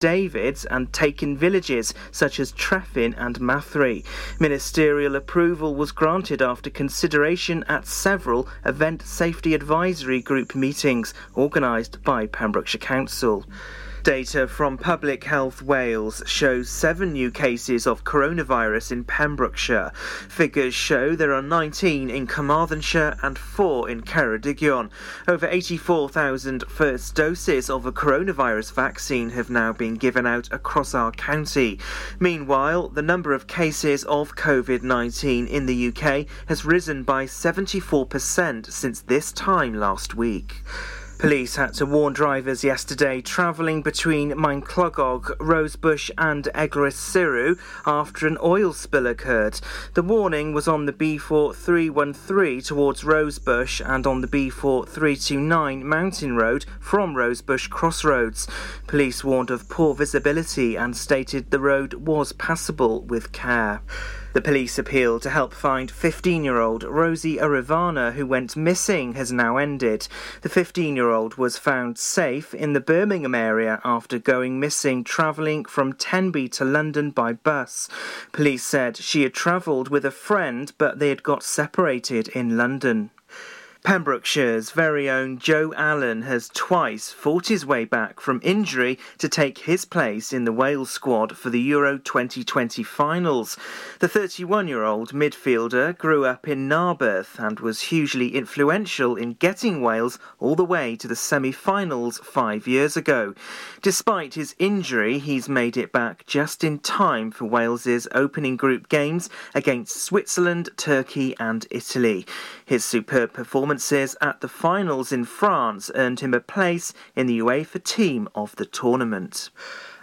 Davids and taken villages such as Trefin and Mathry. Ministerial approval was granted after consideration at several event safety advisory group meetings organised by Pembrokeshire Council. Data from Public Health Wales shows seven new cases of coronavirus in Pembrokeshire. Figures show there are 19 in Carmarthenshire and 4 in Ceredigion. Over 84,000 first doses of a coronavirus vaccine have now been given out across our county. Meanwhile, the number of cases of COVID 19 in the UK has risen by 74% since this time last week. Police had to warn drivers yesterday travelling between Maenclochog, Rosebush and Eglwyswrw after an oil spill occurred. The warning was on the B4313 towards Rosebush and on the B4329 Mountain Road from Rosebush Crossroads. Police warned of poor visibility and stated the road was passable with care. The police appeal to help find 15 year old Rosie Arivana, who went missing, has now ended. The 15 year old was found safe in the Birmingham area after going missing travelling from Tenby to London by bus. Police said she had travelled with a friend, but they had got separated in London. Pembrokeshire's very own Joe Allen has twice fought his way back from injury to take his place in the Wales squad for the Euro 2020 finals. The 31 year old midfielder grew up in Narberth and was hugely influential in getting Wales all the way to the semi finals five years ago. Despite his injury, he's made it back just in time for Wales's opening group games against Switzerland, Turkey, and Italy. His superb performances at the finals in France earned him a place in the UEFA team of the tournament.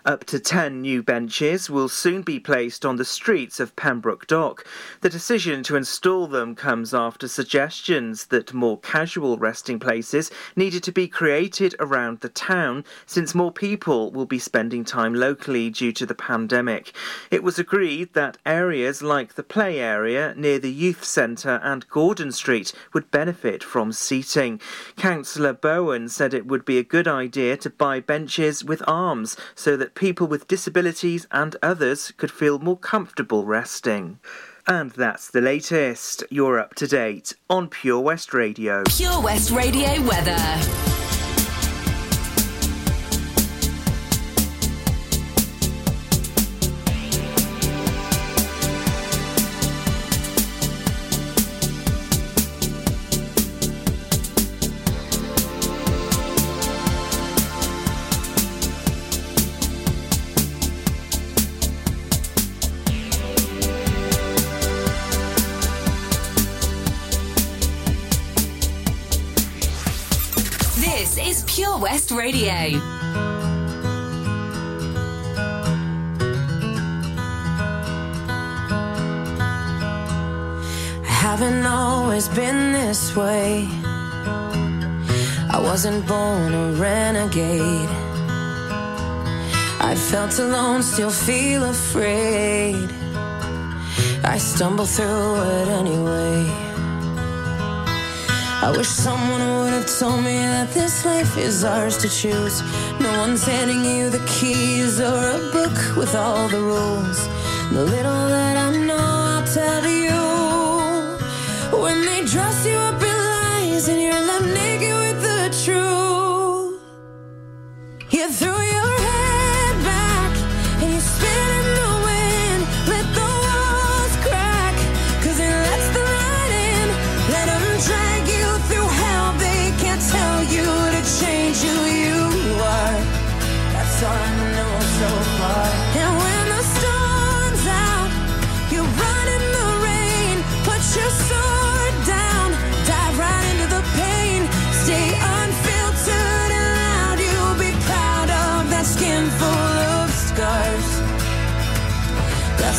Up to 10 new benches will soon be placed on the streets of Pembroke Dock. The decision to install them comes after suggestions that more casual resting places needed to be created around the town since more people will be spending time locally due to the pandemic. It was agreed that areas like the play area near the youth centre and Gordon Street would benefit from seating. Councillor Bowen said it would be a good idea to buy benches with arms so that people with disabilities and others could feel more comfortable resting. And that's the latest. You're up to date on Pure West Radio. Pure West Radio weather. Radio. I haven't always been this way. I wasn't born a renegade. I felt alone, still feel afraid. I stumble through it anyway. I wish someone would have told me that this life is ours to choose. No one's handing you the keys or a book with all the rules. The little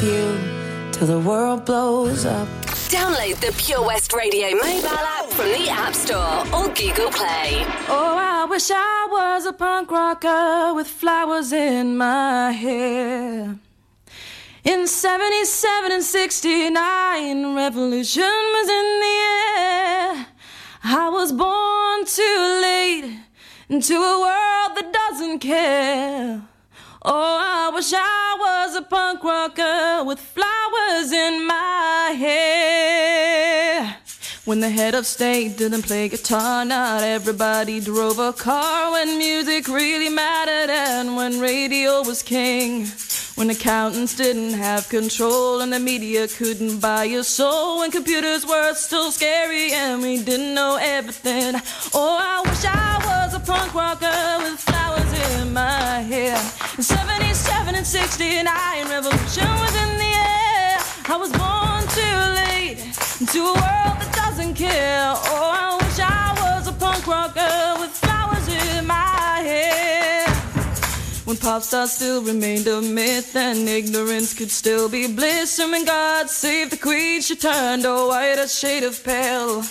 with you till the world blows up. Download the Pure West Radio mobile app from the App Store or Google Play. Oh, I wish I was a punk rocker with flowers in my hair. In 77 and 69, revolution was in the air. I was born too late into a world that doesn't care. Oh, I wish I was a punk rocker with flowers in my hair. When the head of state didn't play guitar, not everybody drove a car. When music really mattered and when radio was king. When accountants didn't have control and the media couldn't buy your soul. When computers were still scary and we didn't know everything. Oh, I wish I was a punk rocker with flowers in my hair. In 77 and 69, revolution was in the air. I was born too late into a world that doesn't care. Oh, I wish I was a punk rocker with flowers When pop stars still remained a myth and ignorance could still be bliss. And when God saved the queen, she turned a whiter shade of pale.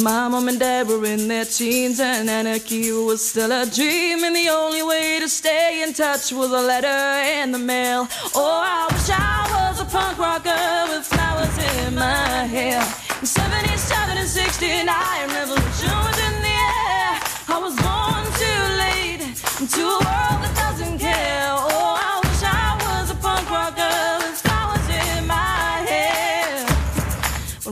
My mom and dad were in their teens and anarchy was still a dream. And the only way to stay in touch was a letter in the mail. Oh, I wish I was a punk rocker with flowers in my hair. In 77 and 69, revolution was in the air. I was born too late into a world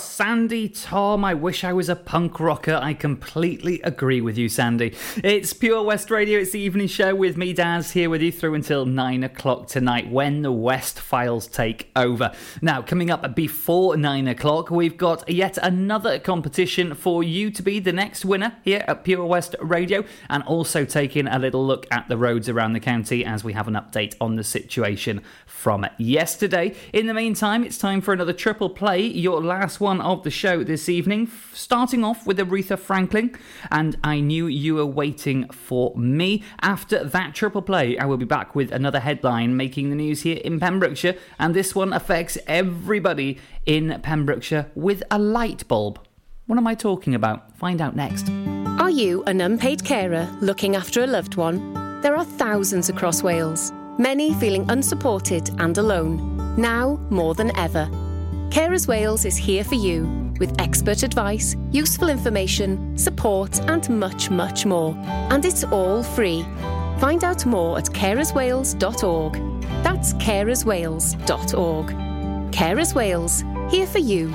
Across. Sandi Thom, I wish I was a punk rocker. I completely agree with you, Sandy. It's Pure West Radio. It's the evening show with me, Daz, here with you through until nine o'clock tonight when the West Files take over. Now, coming up before nine o'clock, we've got yet another competition for you to be the next winner here at Pure West Radio and also taking a little look at the roads around the county as we have an update on the situation from yesterday. In the meantime, it's time for another triple play, your last one of the show this evening, starting off with Aretha Franklin. And I knew you were waiting for me. After that triple play, I will be back with another headline making the news here in Pembrokeshire. And this one affects everybody in Pembrokeshire with a light bulb. What am I talking about? Find out next. Are you an unpaid carer looking after a loved one? There are thousands across Wales many feeling unsupported and alone, now more than ever. Carers Wales is here for you with expert advice, useful information, support, and much, much more. And it's all free. Find out more at carerswales.org. That's carerswales.org. Carers Wales, here for you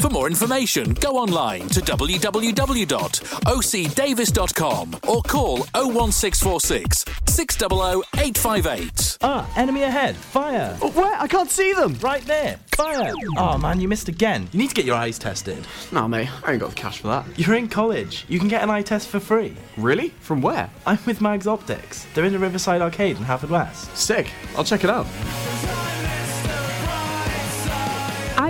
For more information, go online to www.ocdavis.com or call 01646 600 858. Ah, enemy ahead. Fire. Oh, where? I can't see them. Right there. Fire. Oh man, you missed again. You need to get your eyes tested. Nah, mate, I ain't got the cash for that. You're in college. You can get an eye test for free. Really? From where? I'm with Mags Optics. They're in the Riverside Arcade in Haverfordwest. Sick. I'll check it out.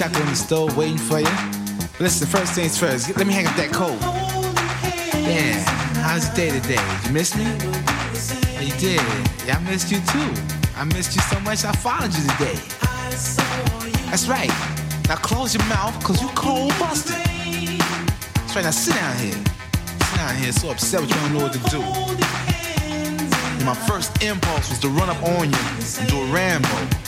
Hot on the stove waiting for you. But listen, first things first. Let me hang up that coat. Yeah, how's your day today? Did you miss me? Yeah, you did. Yeah, I missed you too. I missed you so much I followed you today. That's right. Now close your mouth, cause you cold busted. That's right, now sit down here. Sit down here, so upset with you don't know what to do. My first impulse was to run up on you and do a Rambo.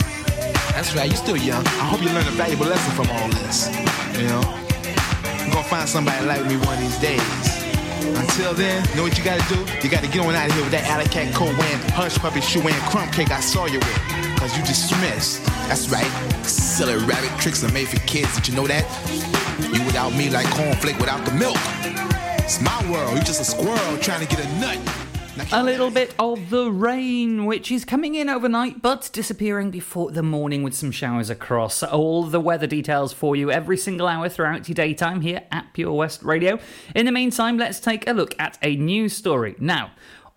That's right, you're still young. I hope you learn a valuable lesson from all this. You know? You're gonna find somebody like me one of these days. Until then, know what you gotta do? You gotta get on out of here with that alley cat wearing, hush puppy shoe wearing crumb cake I saw you with. Cause you dismissed. That's right. Silly rabbit tricks are made for kids. Did you know that? You without me like cornflake without the milk. It's my world. You just a squirrel trying to get a nut. A little bit of the rain, which is coming in overnight but disappearing before the morning with some showers across. All the weather details for you every single hour throughout your daytime here at Pure West Radio. In the meantime, let's take a look at a news story. Now,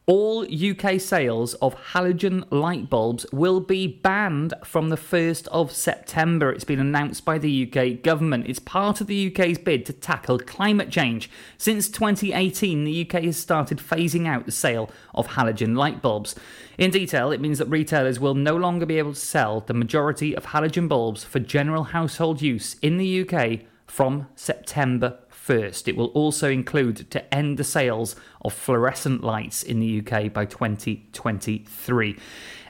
all UK sales of halogen light bulbs will be banned from the 1st of September. It's been announced by the UK government. It's part of the UK's bid to tackle climate change. Since 2018, the UK has started phasing out the sale of halogen light bulbs. In detail, it means that retailers will no longer be able to sell the majority of halogen bulbs for general household use in the UK from September 1st. It will also include to end the sales of fluorescent lights in the UK by 2023.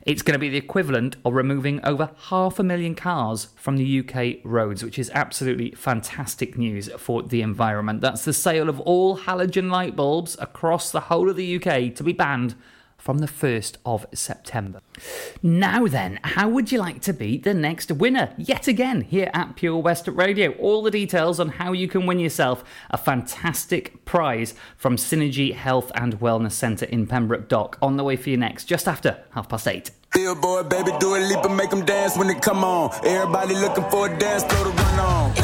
It's going to be the equivalent of removing over half a million cars from the UK roads, which is absolutely fantastic news for the environment. That's the sale of all halogen light bulbs across the whole of the UK to be banned from the 1st of September. Now then, how would you like to be the next winner? Yet again, here at Pure West Radio. All the details on how you can win yourself a fantastic prize from Synergy Health and Wellness Centre in Pembroke Dock on the way for you next, just after half past eight. Billboard, baby, do a leap and make them dance when they come on. Everybody looking for a dance floor to run on.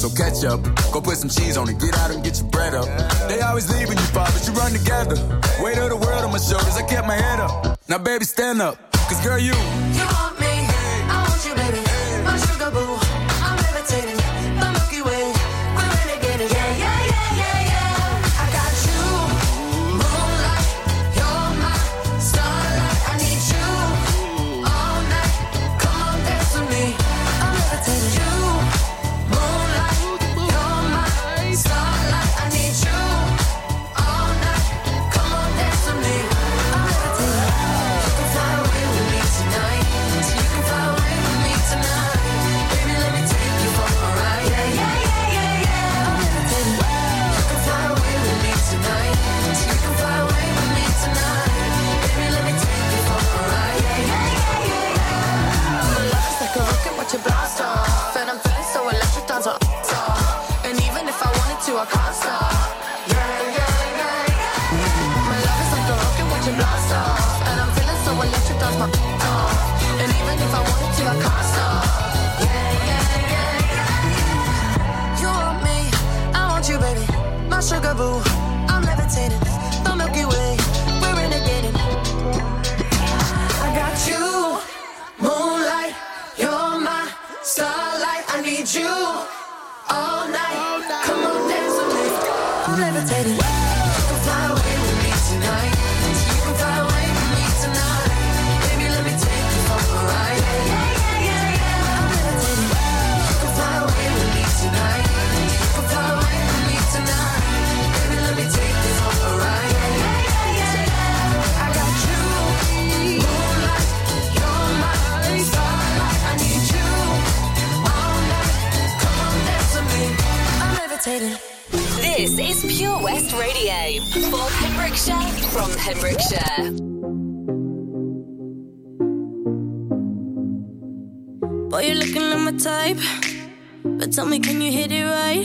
So catch up, go put some cheese on it, get out and get your bread up. They always leaving you far, but you run together. Weight of the world on my shoulders, I kept my head up. Now, baby, stand up, cause girl, you. This is Pure West Radio for Pembrokeshire from Pembrokeshire. Boy, you're looking like my type. But tell me, can you hit it right?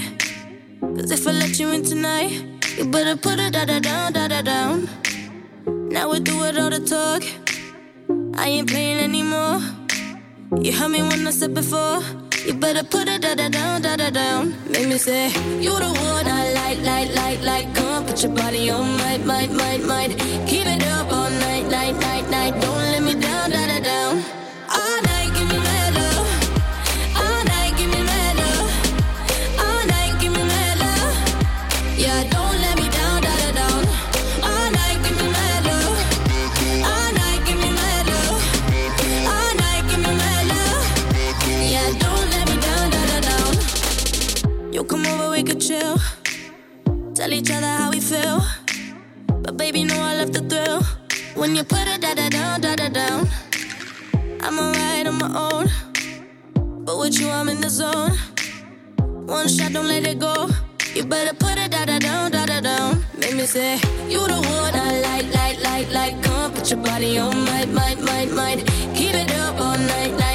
Cause if I let you in tonight, you better put it da da down, da da down. Now we do it all the talk. I ain't playing anymore. You heard me when I said before. You better put it da da down, da da down. Make me say, You the one I like, like, like, like. Come on, put your body on, might, might, might, might. Keep it up all night, night, night, night. Don't let me down, da da down. You come over, we could chill. Tell each other how we feel. But baby, know I love the thrill. When you put it da da down, da da down. I'm alright on my own. But with you, I'm in the zone. One shot, don't let it go. You better put it da da down, da da down. Make me say, You the one I like, like, like, like. Come put your body on, might, might, might, might. Keep it up all night, night.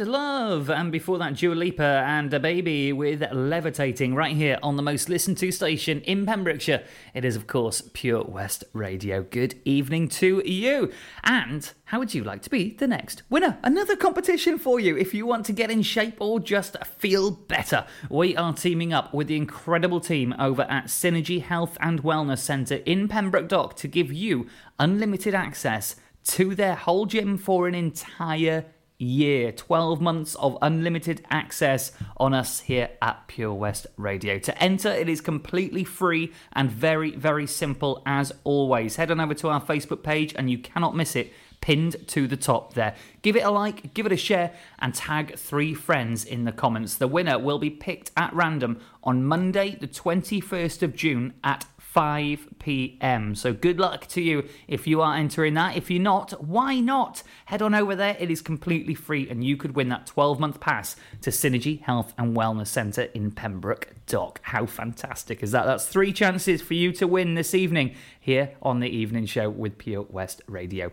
Mad Love, and before that, Dua Lipa and DaBaby with Levitating, right here on the most listened to station in Pembrokeshire. It is, of course, Pure West Radio. Good evening to you. And how would you like to be the next winner? Another competition for you if you want to get in shape or just feel better. We are teaming up with the incredible team over at Synergy Health and Wellness Centre in Pembroke Dock to give you unlimited access to their whole gym for an entire year. 12 months of unlimited access on us here at Pure West Radio. To enter, it is completely free and very, very simple as always. Head on over to our Facebook page and you cannot miss it. Pinned to the top there. Give it a like, give it a share, and tag three friends in the comments. The winner will be picked at random on Monday, the 21st of June at 5 p.m. So good luck to you if you are entering that. If you're not, why not? Head on over there. It is completely free and you could win that 12 month pass to Synergy Health and Wellness Centre in Pembroke Dock. How fantastic is that? That's three chances for you to win this evening here on the evening show with Pure West Radio.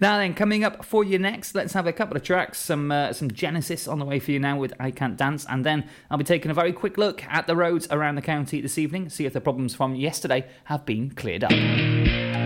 Now then, coming up for you next, let's have a couple of tracks, some uh, some Genesis on the way for you now with I Can't Dance, and then I'll be taking a very quick look at the roads around the county this evening, see if the problems from yesterday have been cleared up.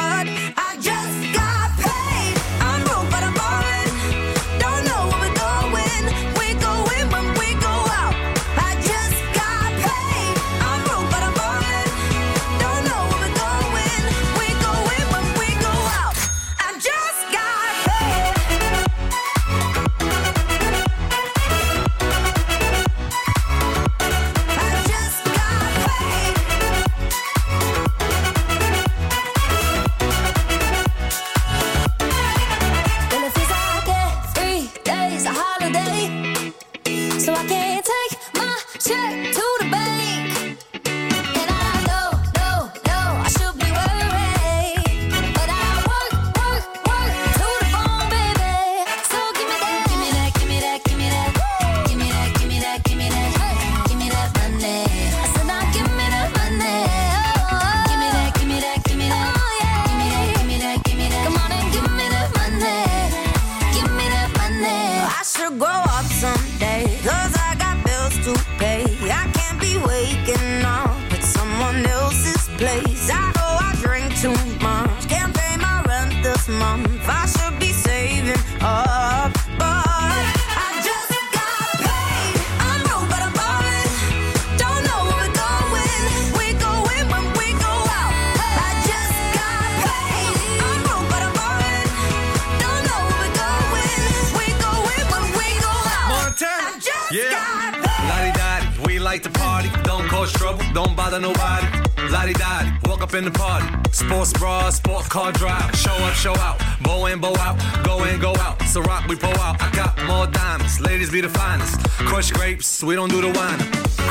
don't bother nobody. Lottie dottie, walk up in the party. Sports bra, sports car drive. Show up, show out. Bow in, bow out. Go in, go out. So rock, we pull out. I got more diamonds. Ladies be the finest. Crush grapes, we don't do the wine.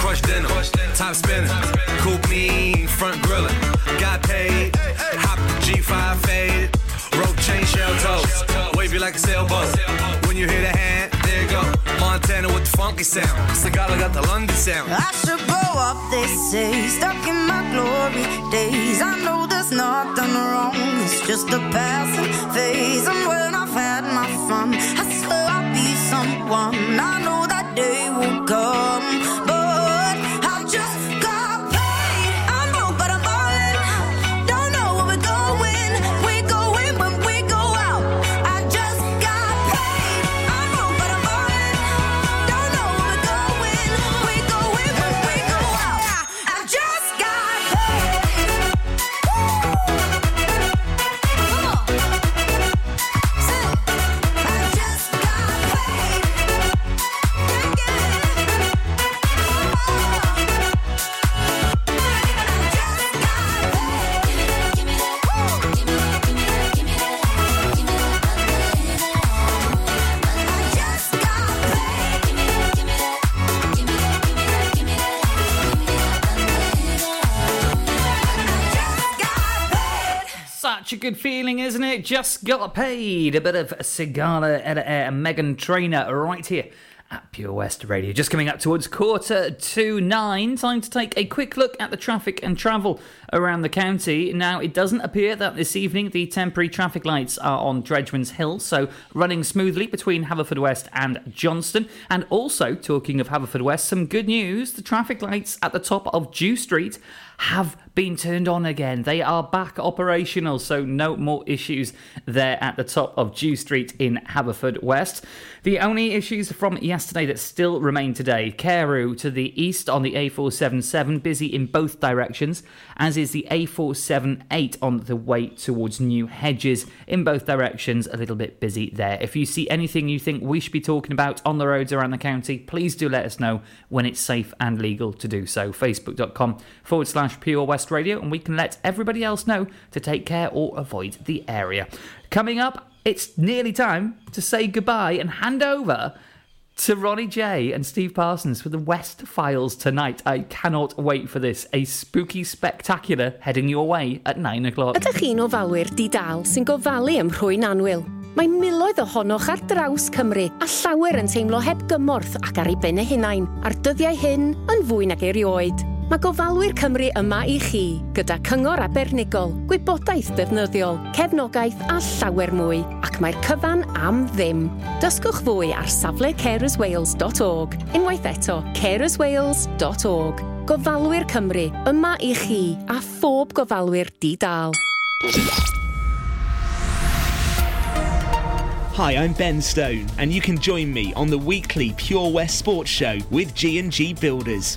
Crush dinner, top spinning. Coupe mean, front grilling. Got paid, hop the G5 faded. Chain shell toes. Wave you like a sailboat. When you hear the hand, there you go. Montana with the funky sound. Sigala got the London sound. I should grow up, they say, stuck in my glory days. I know there's nothing wrong, it's just a passing phase. And when I've had my fun, I swear I'll be someone. I know that day will come, good feeling, isn't it? Just got paid. A bit of Sigala and Meghan Trainor right here at Pure West Radio. Just coming up towards quarter to nine. Time to take a quick look at the traffic and travel around the county. Now, it doesn't appear that this evening the temporary traffic lights are on Dredgeman's Hill, so running smoothly between Haverfordwest and Johnston. And also, talking of Haverfordwest, some good news the traffic lights at the top of Dew Street have been turned on again. They are back operational, so no more issues there at the top of Dew Street in Haverfordwest. The only issues from yesterday that still remain today Carew to the east on the A477, busy in both directions, as is the A478 on the way towards New Hedges in both directions, a little bit busy there. If you see anything you think we should be talking about on the roads around the county, please do let us know when it's safe and legal to do so. Facebook.com forward slash Pure West Radio, and we can let everybody else know to take care or avoid the area. Coming up, it's nearly time to say goodbye and hand over to Ronnie J and Steve Parsons for the West Files tonight. I cannot wait for this. A spooky spectacular heading your way at 9 o'clock. Ydych chi'n ofalwyr di-dal sy'n gofalu ym rhwy'n anwyl? Mae miloedd ohonoch ar draws Cymru a llawer yn teimlo heb gymorth ac ar ei ben eu hunain, a'r dyddiau hyn yn fwy nag erioed. Mae gofalwyr Cymru yma i chi, gyda cyngor abernigol, gwybodaeth defnyddiol, cefnogaeth a llawer mwy, ac mae'r cyfan am ddim. Dysgwch fwy ar safle carerswales.org, unwaith eto carerswales.org. Gofalwyr Cymru, yma i chi a phob gofalwyr di-dal. Hi, I'm Ben Stone, and you can join me on the weekly Pure West Sports Show with G&G Builders.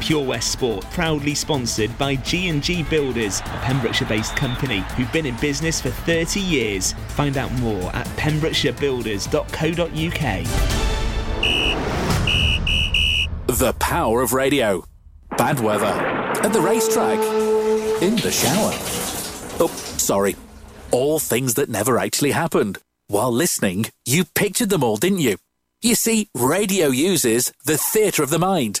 Pure West Sport, proudly sponsored by G&G Builders, a Pembrokeshire-based company who've been in business for 30 years. Find out more at pembrokeshirebuilders.co.uk. The power of radio. Bad weather. At the racetrack. In the shower. Oh, sorry. All things that never actually happened. While listening, you pictured them all, didn't you? You see, radio uses the theatre of the mind.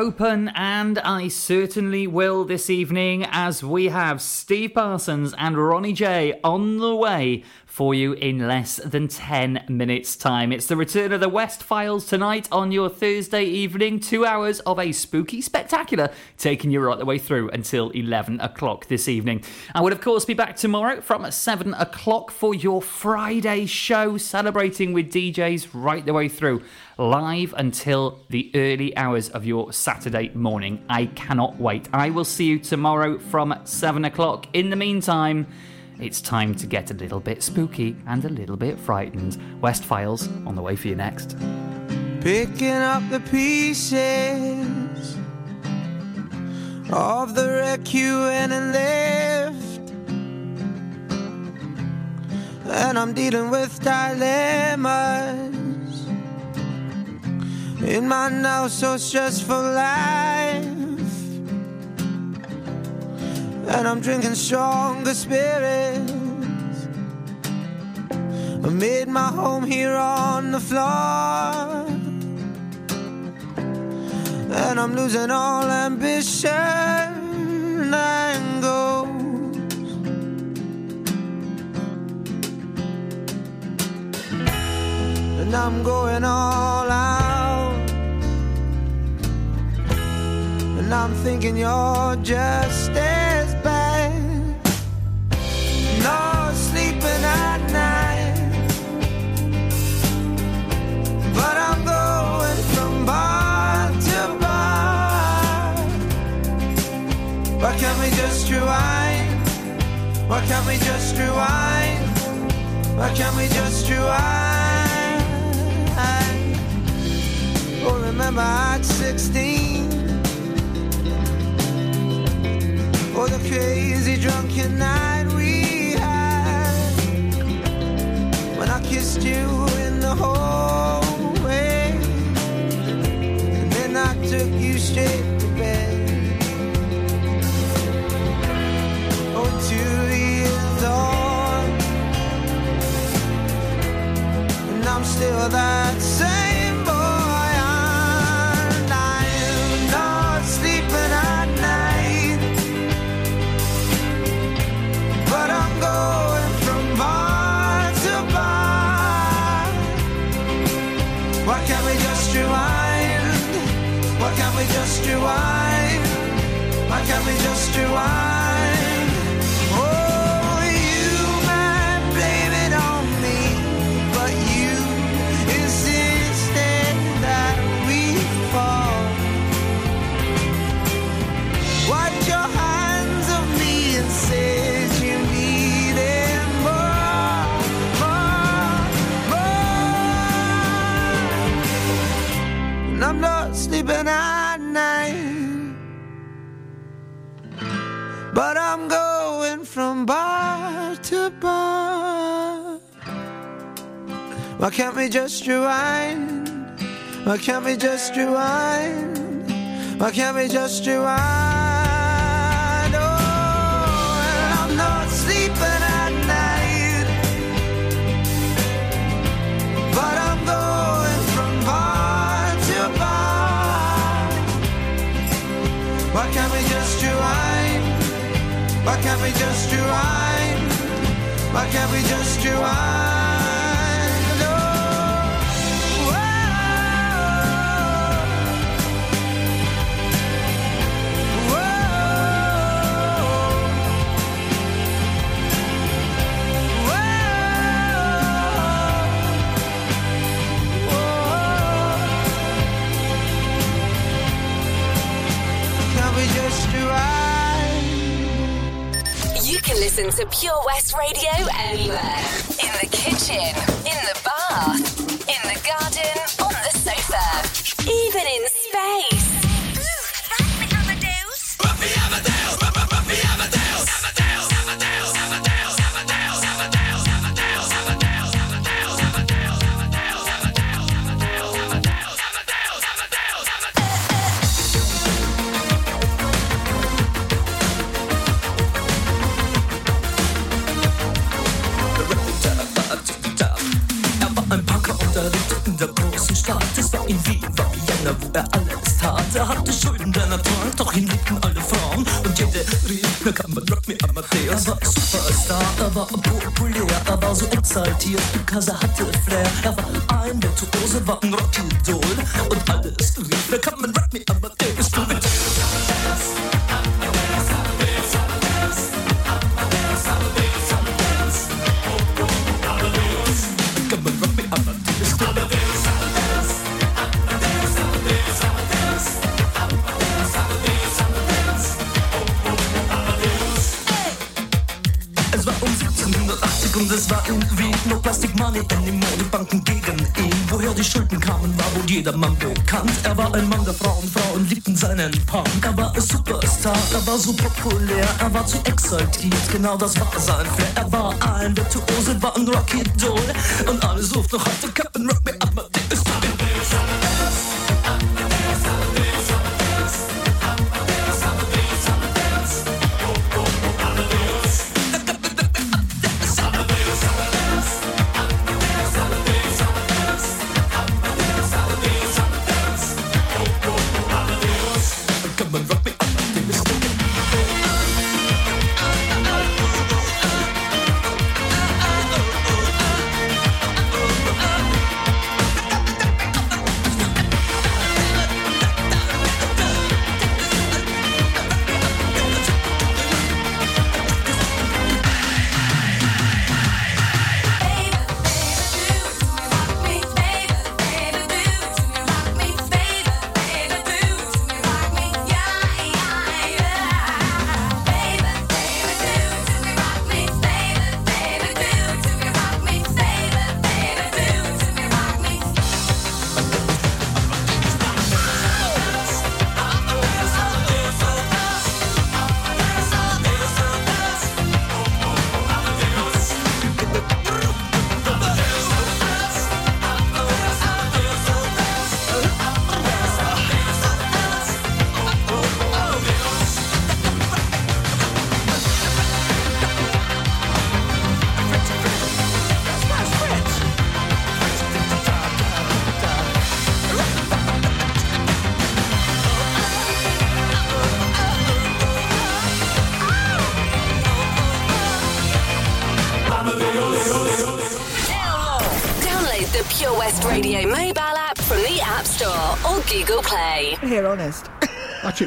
open, and I certainly will this evening as we have Steve Parsons and Ronnie J on the way for you in less than 10 minutes' time. It's the return of the West Files tonight on your Thursday evening. Two hours of a spooky spectacular taking you right the way through until 11 o'clock this evening. I will, of course, be back tomorrow from 7 o'clock for your Friday show, celebrating with DJs right the way through live until the early hours of your Saturday morning. I cannot wait. I will see you tomorrow from 7 o'clock. In the meantime, it's time to get a little bit spooky and a little bit frightened. West Files on the way for you next. Picking up the pieces of the wreck you went and left. And I'm dealing with dilemmas in my now so stressful life. And I'm drinking stronger spirits. I made my home here on the floor. And I'm losing all ambition and goals. And I'm going all And I'm thinking you're just as bad. No sleeping at night. But I'm going from bar to bar. Why can't we just rewind? Why can't we just rewind? Why can't we just rewind? Oh, remember at 16. Oh, the crazy drunken night we had when I kissed you in the hallway, and then I took you straight to bed. Oh, two years on, and I'm still that same can't we just we just rewind? Why can't we just rewind? Why can't we just rewind? Oh, and I'm not sleeping at night, but I'm going from bar to bar. Why can't we just rewind? Why can't we just rewind? Why can't we just rewind? Listen to Pure West Radio anywhere. In the kitchen, in the bath, er Angst hat. Er hatte Schulden, denn er doch ihn liebten alle Frauen. Und jede rief, na kann man Rock me Amadeus. Er war Superstar, er war populär, er war so exaltiert, because er hatte Flair. Er war ein Virtuose, war ein Rocky-Do. Jedermann bekannt. Er war ein Mann der Frauen, Frauen liebten seinen Punk. Er war ein Superstar, er war so populär, er war zu exaltiert, genau das war sein Flair. Er war ein Virtuose, war ein Rocky Doll und alle suchten noch heute Captain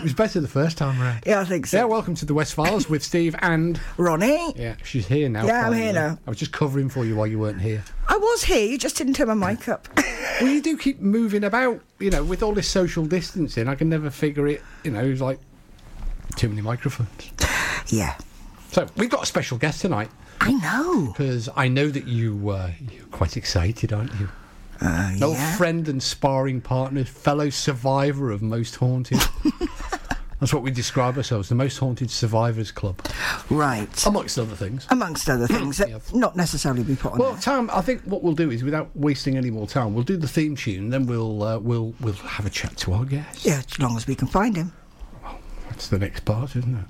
it was better the first time round. Yeah, I think so. Yeah, welcome to the West Files with Steve and Ronnie. Yeah, she's here now. Yeah, I'm finally. here now. I was just covering for you while you weren't here. I was here, you just didn't turn my mic up. well, you do keep moving about, you know, with all this social distancing. I can never figure it. You know, it's like too many microphones. Yeah. So we've got a special guest tonight. I know. Because I know that you uh, you're quite excited, aren't you? Uh, An old friend and sparring partner, fellow survivor of Most Haunted. That's what we describe ourselves, the Most Haunted Survivors Club. Right. Amongst other things. Amongst other things that not necessarily be put on Well, there. Tam, I think what we'll do is, without wasting any more time, we'll do the theme tune, then we'll uh, we'll we'll have a chat to our guest. Yeah, as long as we can find him. That's the next part, isn't it?